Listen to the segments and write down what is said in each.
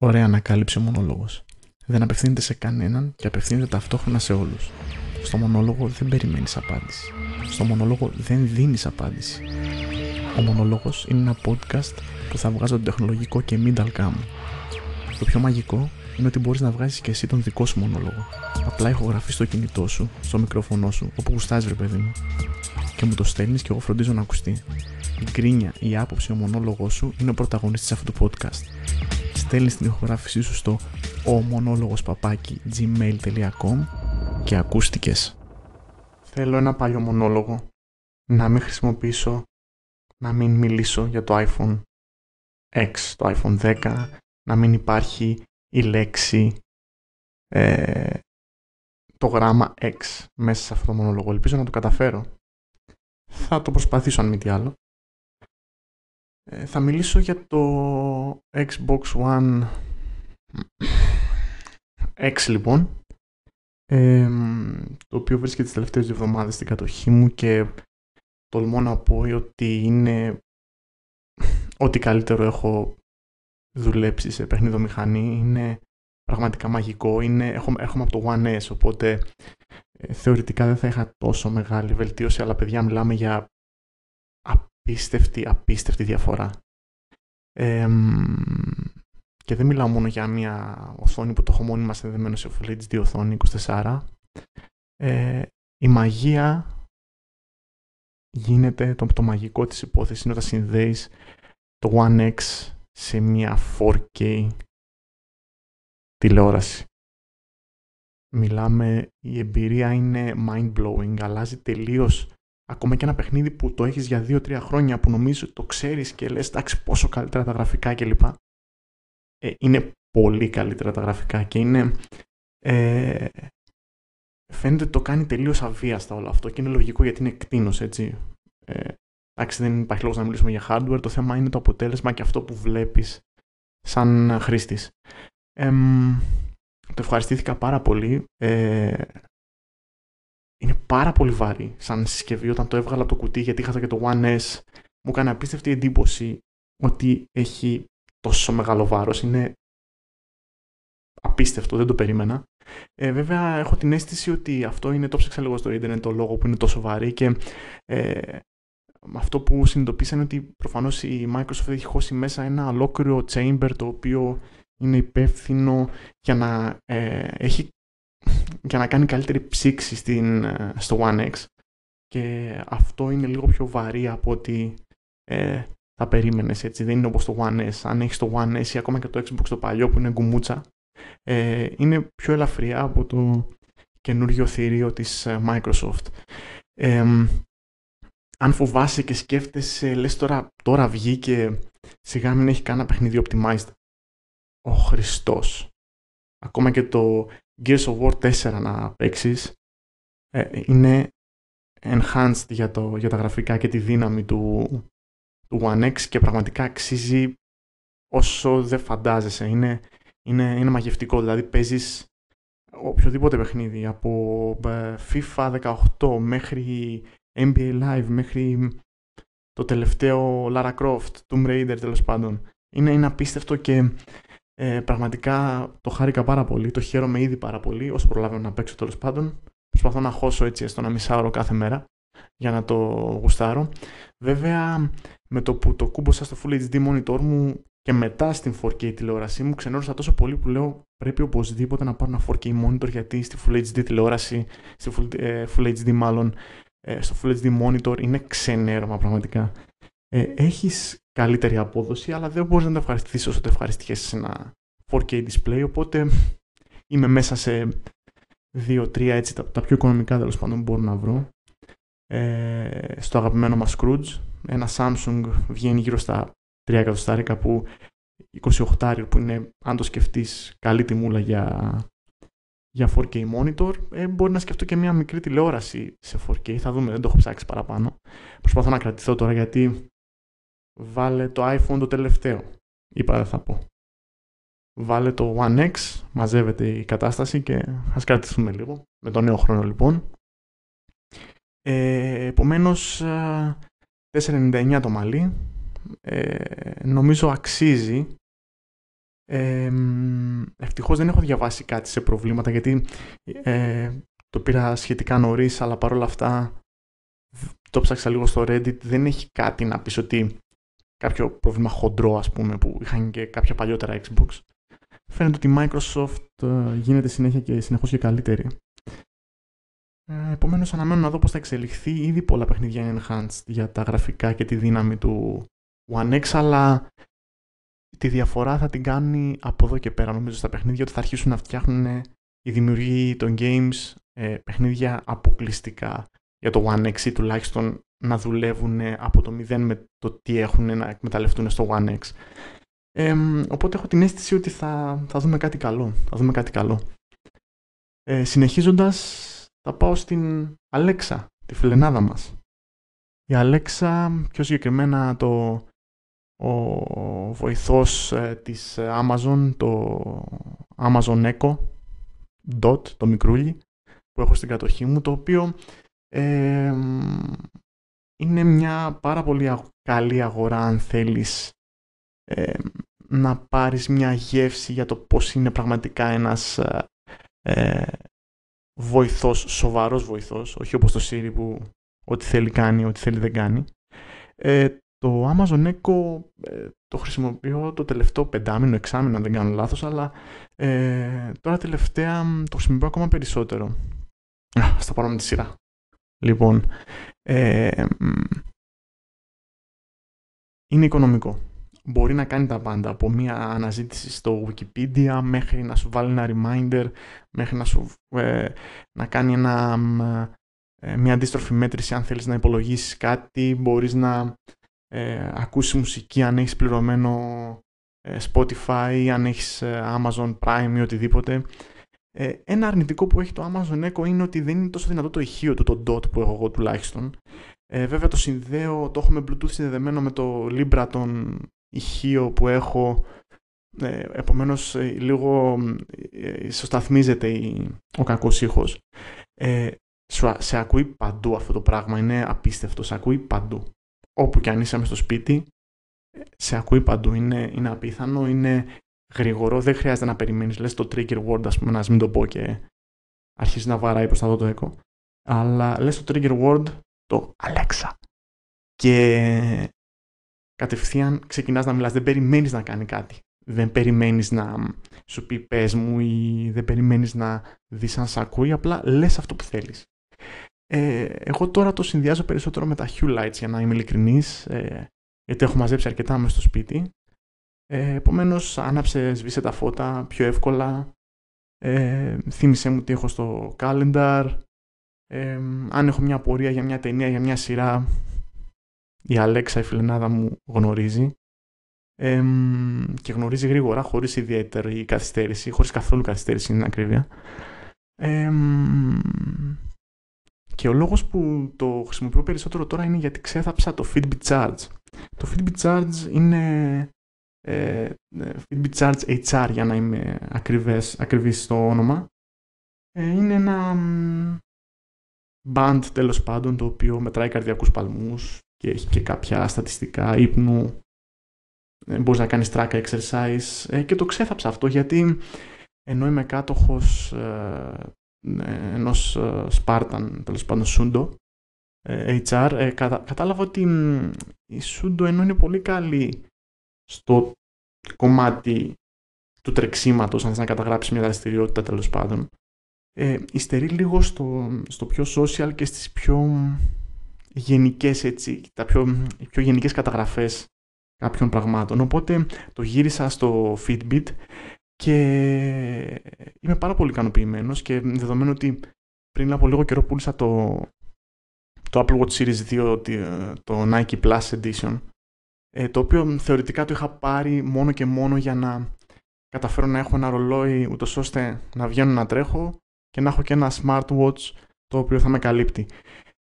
Ωραία ανακάλυψε ο μονόλογος. Δεν απευθύνεται σε κανέναν και απευθύνεται ταυτόχρονα σε όλους. Στο μονόλογο δεν περιμένεις απάντηση. Στο μονόλογο δεν δίνεις απάντηση. Ο μονόλογος είναι ένα podcast που θα βγάζω τον τεχνολογικό και μην ταλκάμου. Το πιο μαγικό είναι ότι μπορείς να βγάζεις και εσύ τον δικό σου μονόλογο. Απλά ηχογραφείς στο κινητό σου, στο μικρόφωνο σου, όπου γουστάζει ρε παιδί μου. Και μου το στέλνεις και εγώ φροντίζω να ακουστεί. Η γκρίνια, η άποψη, ο μονόλογο σου είναι ο πρωταγωνιστής αυτού του podcast. Στέλνεις την ηχογράφησή σου στο ομονόλογος.gmail.com και ακούστηκες. Θέλω ένα παλιό μονόλογο. Να μην χρησιμοποιήσω, να μην μιλήσω για το iPhone X, το iPhone 10, να μην υπάρχει η λέξη ε, το γράμμα X μέσα σε αυτό το μονόλογο. Ελπίζω να το καταφέρω. Θα το προσπαθήσω αν μη τι άλλο. Ε, θα μιλήσω για το Xbox One X λοιπόν. Το οποίο βρίσκεται τις τελευταίες δύο εβδομάδες στην κατοχή μου και τολμώ να πω ότι είναι ό,τι καλύτερο έχω δουλέψει σε παιχνιδομηχανή είναι πραγματικά μαγικό. Είναι, έχουμε, έχουμε από το One S οπότε ε, θεωρητικά δεν θα είχα τόσο μεγάλη βελτίωση αλλά παιδιά μιλάμε για απίστευτη, απίστευτη διαφορά και δεν μιλάω μόνο για μια οθόνη που το έχω μόνιμα συνδεδεμένο σε Full HD οθόνη 24. Ε, η μαγεία γίνεται, το, το μαγικό της υπόθεσης είναι όταν συνδέεις το One X σε μια 4K τηλεόραση. Μιλάμε, η εμπειρία είναι mind-blowing, αλλάζει τελείως ακόμα και ένα παιχνίδι που το έχεις για 2-3 χρόνια που νομίζω ότι το ξέρεις και λες εντάξει πόσο καλύτερα τα γραφικά κλπ ε, είναι πολύ καλύτερα τα γραφικά και είναι... Ε, φαίνεται ότι το κάνει τελείως αβίαστα όλο αυτό και είναι λογικό γιατί είναι εκτείνος, έτσι. Ε, εντάξει, δεν υπάρχει λόγος να μιλήσουμε για hardware, το θέμα είναι το αποτέλεσμα και αυτό που βλέπεις σαν χρήστης. Ε, το ευχαριστήθηκα πάρα πολύ. Ε, είναι πάρα πολύ βαρύ σαν συσκευή όταν το έβγαλα από το κουτί γιατί είχα και το One S. Μου έκανε απίστευτη εντύπωση ότι έχει τόσο μεγάλο βάρος. Είναι απίστευτο, δεν το περίμενα. Ε, βέβαια, έχω την αίσθηση ότι αυτό είναι το ψάξα λίγο στο ίντερνετ το λόγο που είναι τόσο βαρύ και ε, αυτό που συνειδητοποίησαν είναι ότι προφανώς η Microsoft έχει χώσει μέσα ένα ολόκληρο chamber το οποίο είναι υπεύθυνο για να, ε, έχει, για να κάνει καλύτερη ψήξη στην, ε, στο One X και αυτό είναι λίγο πιο βαρύ από ότι ε, θα περίμενες έτσι. Δεν είναι όπως το One S. Αν έχεις το One S ή ακόμα και το Xbox το παλιό που είναι γκουμούτσα, ε, είναι πιο ελαφριά από το καινούριο θηρίο της ε, Microsoft. Ε, αν φοβάσαι και σκέφτεσαι, λες τώρα, τώρα βγήκε, σιγά μην έχει κανένα παιχνίδι optimized. Ο Χριστός. Ακόμα και το Gears of War 4 να παίξεις ε, είναι enhanced για, το, για τα γραφικά και τη δύναμη του, του One X και πραγματικά αξίζει όσο δεν φαντάζεσαι. Είναι, είναι, είναι μαγευτικό, δηλαδή παίζεις οποιοδήποτε παιχνίδι από ε, FIFA 18 μέχρι NBA Live μέχρι το τελευταίο Lara Croft, Tomb Raider τέλος πάντων. Είναι, είναι απίστευτο και ε, πραγματικά το χάρηκα πάρα πολύ, το χαίρομαι ήδη πάρα πολύ όσο προλάβω να παίξω τέλος πάντων. Προσπαθώ να χώσω έτσι έστω ένα μισάωρο κάθε μέρα για να το γουστάρω. Βέβαια, με το που το κούμποσα στο Full HD monitor μου και μετά στην 4K τηλεόρασή μου, ξενέρωσα τόσο πολύ που λέω πρέπει οπωσδήποτε να πάρω ένα 4K monitor γιατί στη Full HD τηλεόραση, στη Full, ε, Full HD μάλλον, ε, στο Full HD monitor είναι ξενέρωμα πραγματικά. Ε, έχεις καλύτερη απόδοση, αλλά δεν μπορείς να το ευχαριστηθείς όσο το ευχαριστιέσαι σε ένα 4K display, οπότε είμαι μέσα σε 2-3 έτσι τα, τα πιο οικονομικά τέλος πάντων μπορώ να βρω ε, στο αγαπημένο μας Scrooge. Ένα Samsung βγαίνει γύρω στα 3 εκατοστάρικα που 28 που είναι, αν το σκεφτείς, καλή τιμούλα για, για 4K monitor. Ε, μπορεί να σκεφτώ και μια μικρή τηλεόραση σε 4K. Θα δούμε, δεν το έχω ψάξει παραπάνω. Προσπαθώ να κρατηθώ τώρα γιατί βάλε το iPhone το τελευταίο. Είπα δεν θα πω. Βάλε το One X, μαζεύεται η κατάσταση και ας κρατηθούμε λίγο. Με τον νέο χρόνο λοιπόν. Ε, επομένως, 4,99 το μαλλί. Ε, νομίζω αξίζει Ε, ευτυχώς δεν έχω διαβάσει κάτι σε προβλήματα γιατί ε, το πήρα σχετικά νωρίς, αλλά παρόλα αυτά το ψάξα λίγο στο Reddit. Δεν έχει κάτι να πεις ότι κάποιο πρόβλημα χοντρό, ας πούμε, που είχαν και κάποια παλιότερα Xbox. Φαίνεται ότι η Microsoft ε, γίνεται συνέχεια και συνεχώς και καλύτερη. Ε, Επομένως, αναμένω να δω πώς θα εξελιχθεί. Ήδη πολλά παιχνίδια είναι enhanced για τα γραφικά και τη δύναμη του One X, αλλά τη διαφορά θα την κάνει από εδώ και πέρα. Νομίζω στα παιχνίδια ότι θα αρχίσουν να φτιάχνουν οι δημιουργοί των games ε, παιχνίδια αποκλειστικά για το One X ή τουλάχιστον να δουλεύουν από το μηδέν με το τι έχουν να εκμεταλλευτούν στο One X. Ε, οπότε έχω την αίσθηση ότι θα, θα δούμε κάτι καλό. Θα δούμε κάτι καλό. Ε, συνεχίζοντας, θα πάω στην Αλέξα, τη φιλενάδα μας. Η Αλέξα, πιο συγκεκριμένα το, ο βοηθός ε, της Amazon, το Amazon Echo Dot, το μικρούλι, που έχω στην κατοχή μου, το οποίο είναι μια πάρα πολύ καλή αγορά αν θέλεις να πάρεις μια γεύση για το πώς είναι πραγματικά ένας ε, βοηθός, σοβαρός βοηθός, όχι όπως το Siri που ό,τι θέλει κάνει, ό,τι θέλει δεν κάνει. Ε, το Amazon Echo ε, το χρησιμοποιώ το τελευταίο πεντάμινο, εξάμινο αν δεν κάνω λάθος, αλλά ε, τώρα τελευταία το χρησιμοποιώ ακόμα περισσότερο. Ας τα πάρω με τη σειρά. Λοιπόν, ε, είναι οικονομικό. Μπορεί να κάνει τα πάντα, από μια αναζήτηση στο Wikipedia μέχρι να σου βάλει ένα reminder, μέχρι να σου ε, να κάνει ένα, ε, μια αντίστροφη μέτρηση αν θέλεις να υπολογίσεις κάτι, μπορείς να ε, ακούσεις μουσική αν έχεις πληρωμένο ε, Spotify, αν έχεις Amazon Prime ή οτιδήποτε. Ε, ένα αρνητικό που έχει το Amazon Echo είναι ότι δεν είναι τόσο δυνατό το ηχείο του, το DOT που έχω εγώ τουλάχιστον. Ε, βέβαια το συνδέω, το έχω με Bluetooth συνδεδεμένο με το Libra τον ηχείο που έχω. Ε, επομένως ε, λίγο ε, ισοσταθμίζεται ο κακός ήχος. Ε, σε ακούει παντού αυτό το πράγμα, είναι απίστευτο, σε ακούει παντού. Όπου και αν είσαι στο σπίτι, σε ακούει παντού, είναι, είναι απίθανο, είναι γρήγορο, δεν χρειάζεται να περιμένεις, λες το trigger word, ας πούμε, να μην το πω και αρχίζει να βαράει προς τα δω το echo. Αλλά λες το trigger word, το Alexa. Και κατευθείαν ξεκινάς να μιλάς, δεν περιμένεις να κάνει κάτι. Δεν περιμένεις να σου πει πες μου ή δεν περιμένεις να δεις αν σ' ακούει, απλά λες αυτό που θέλεις. Ε, εγώ τώρα το συνδυάζω περισσότερο με τα Hue Lights για να είμαι ειλικρινής, ε, γιατί έχω μαζέψει αρκετά μέσα στο σπίτι ε, επομένως, άναψε, σβήσε τα φώτα πιο εύκολα. Ε, θύμισε μου τι έχω στο calendar. Ε, αν έχω μια απορία για μια ταινία, για μια σειρά, η Αλέξα, η φιλενάδα μου, γνωρίζει. Ε, και γνωρίζει γρήγορα, χωρίς ιδιαίτερη καθυστέρηση, χωρίς καθόλου καθυστέρηση είναι ακρίβεια. Ε, και ο λόγος που το χρησιμοποιώ περισσότερο τώρα είναι γιατί ξέθαψα το Fitbit Charge. Το Fitbit Charge είναι ε, Fitbit Charge HR για να είμαι ακριβές, ακριβής στο όνομα. Ε, είναι ένα band τέλος πάντων το οποίο μετράει καρδιακούς παλμούς και έχει και κάποια στατιστικά ύπνου. Ε, μπορείς να κάνεις track exercise ε, και το ξέθαψα αυτό γιατί ενώ είμαι κάτοχος ε, ενός ε, Spartan τέλος πάντων Sundo HR ε, κατα, κατάλαβα ότι η Sundo ενώ είναι πολύ καλή στο κομμάτι του τρεξίματος, αν θες να καταγράψεις μια δραστηριότητα τέλος πάντων, ε, υστερεί λίγο στο, στο πιο social και στις πιο γενικές έτσι, τα πιο, πιο γενικές καταγραφές κάποιων πραγμάτων. Οπότε το γύρισα στο Fitbit και είμαι πάρα πολύ ικανοποιημένος και δεδομένου ότι πριν από λίγο καιρό πούλησα το, το Apple Watch Series 2, το Nike Plus Edition, ε, το οποίο θεωρητικά το είχα πάρει μόνο και μόνο για να καταφέρω να έχω ένα ρολόι ούτως ώστε να βγαίνω να τρέχω και να έχω και ένα smartwatch το οποίο θα με καλύπτει.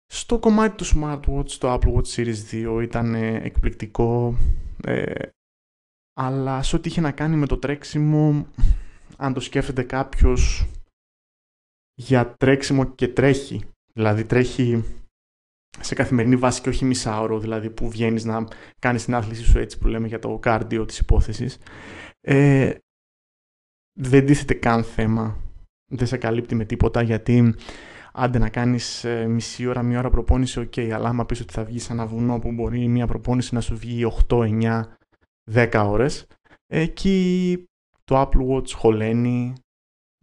Στο κομμάτι του smartwatch το Apple Watch Series 2 ήταν ε, εκπληκτικό ε, αλλά σε ό,τι είχε να κάνει με το τρέξιμο αν το σκέφτεται κάποιος για τρέξιμο και τρέχει δηλαδή τρέχει σε καθημερινή βάση και όχι μισάωρο, δηλαδή που βγαίνεις να κάνεις την άθληση σου έτσι που λέμε για το cardio της υπόθεσης. Ε, δεν τίθεται καν θέμα. Δεν σε καλύπτει με τίποτα γιατί άντε να κάνεις ε, μισή ώρα, μία ώρα προπόνηση, OK, okay, αλλά άμα πεις ότι θα βγεις σε ένα βουνό που μπορεί μία προπόνηση να σου βγει 8, 9, 10 ώρες, εκεί το Apple Watch χωλαίνει,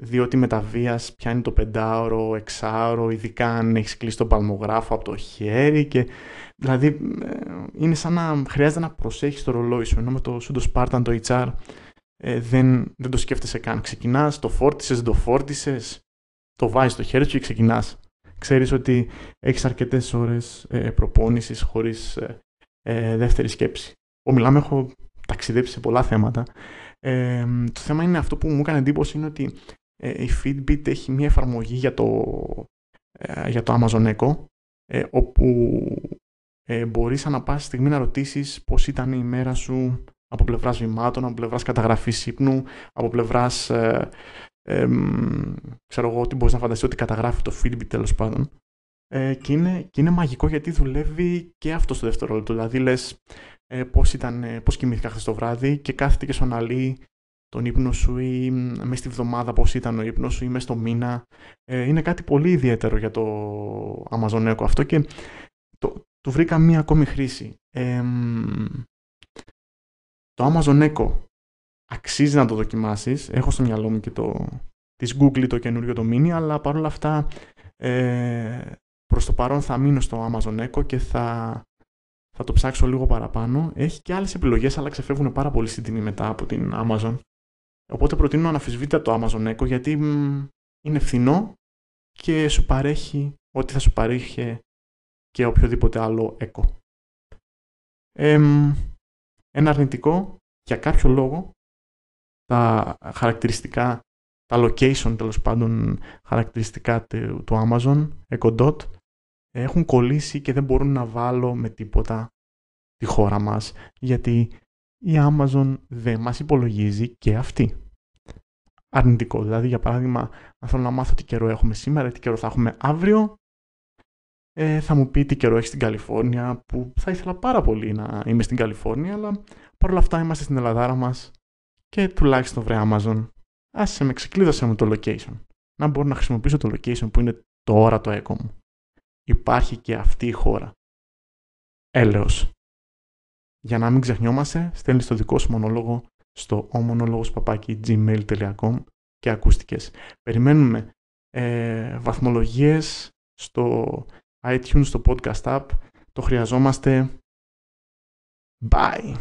διότι μετά βίας πιάνει το πεντάωρο, εξάωρο, ειδικά αν έχεις κλείσει τον παλμογράφο από το χέρι και δηλαδή ε, είναι σαν να χρειάζεται να προσέχεις το ρολόι σου, ενώ με το Sudo Spartan, το HR ε, δεν, δεν το σκέφτεσαι καν. Ξεκινάς, το φόρτισες, δεν το φόρτισες, το βάζεις στο χέρι σου και ξεκινάς. Ξέρεις ότι έχεις αρκετές ώρες ε, προπόνησης χωρίς ε, ε, δεύτερη σκέψη. Ο μιλάμε, έχω ταξιδέψει σε πολλά θέματα. Ε, το θέμα είναι αυτό που μου έκανε εντύπωση είναι ότι ε, η Fitbit έχει μια εφαρμογή για το, ε, για το Amazon Echo ε, όπου ε, μπορείς ανά πάση στιγμή να ρωτήσεις πώς ήταν η ημέρα σου από πλευράς βημάτων, από πλευράς καταγραφής ύπνου, από πλευράς ε, ε, ξέρω εγώ τι μπορείς να φανταστείς ότι καταγράφει το Fitbit τέλος πάντων. Ε, και, είναι, και είναι μαγικό γιατί δουλεύει και αυτό στο δευτερόλεπτο. Δηλαδή λες ε, πώς, ήταν, ε, πώς κοιμήθηκα χθες το βράδυ και κάθεται και σου αναλύει τον ύπνο σου ή μέσα στη βδομάδα πώς ήταν ο ύπνος σου ή μέσα στο μήνα. Ε, είναι κάτι πολύ ιδιαίτερο για το Amazon Echo αυτό και το, του βρήκα μία ακόμη χρήση. Ε, το Amazon Echo αξίζει να το δοκιμάσεις. Έχω στο μυαλό μου και το της Google το καινούριο το Mini, αλλά παρόλα αυτά ε, προς το παρόν θα μείνω στο Amazon Echo και θα, θα το ψάξω λίγο παραπάνω. Έχει και άλλες επιλογές, αλλά ξεφεύγουν πάρα πολύ στην τιμή μετά από την Amazon. Οπότε προτείνω αναφυσβήτητα το Amazon Echo γιατί είναι φθηνό και σου παρέχει ό,τι θα σου παρέχει και οποιοδήποτε άλλο Echo. ένα αρνητικό, για κάποιο λόγο, τα χαρακτηριστικά, τα location τέλος πάντων χαρακτηριστικά του Amazon, Echo Dot, έχουν κολλήσει και δεν μπορούν να βάλω με τίποτα τη χώρα μας, γιατί η Amazon δεν μας υπολογίζει και αυτή. Αρνητικό, δηλαδή για παράδειγμα, αν θέλω να μάθω τι καιρό έχουμε σήμερα, τι καιρό θα έχουμε αύριο, ε, θα μου πει τι καιρό έχει στην Καλιφόρνια, που θα ήθελα πάρα πολύ να είμαι στην Καλιφόρνια, αλλά παρόλα αυτά είμαστε στην Ελλαδάρα μας και τουλάχιστον βρε Amazon, άσε με ξεκλείδωσε μου το location. Να μπορώ να χρησιμοποιήσω το location που είναι τώρα το echo μου. Υπάρχει και αυτή η χώρα. Έλεος. Για να μην ξεχνιόμαστε, στέλνεις το δικό σου μονόλογο στο gmail.com και ακούστηκες. Περιμένουμε ε, βαθμολογίες στο iTunes, στο podcast app. Το χρειαζόμαστε. Bye!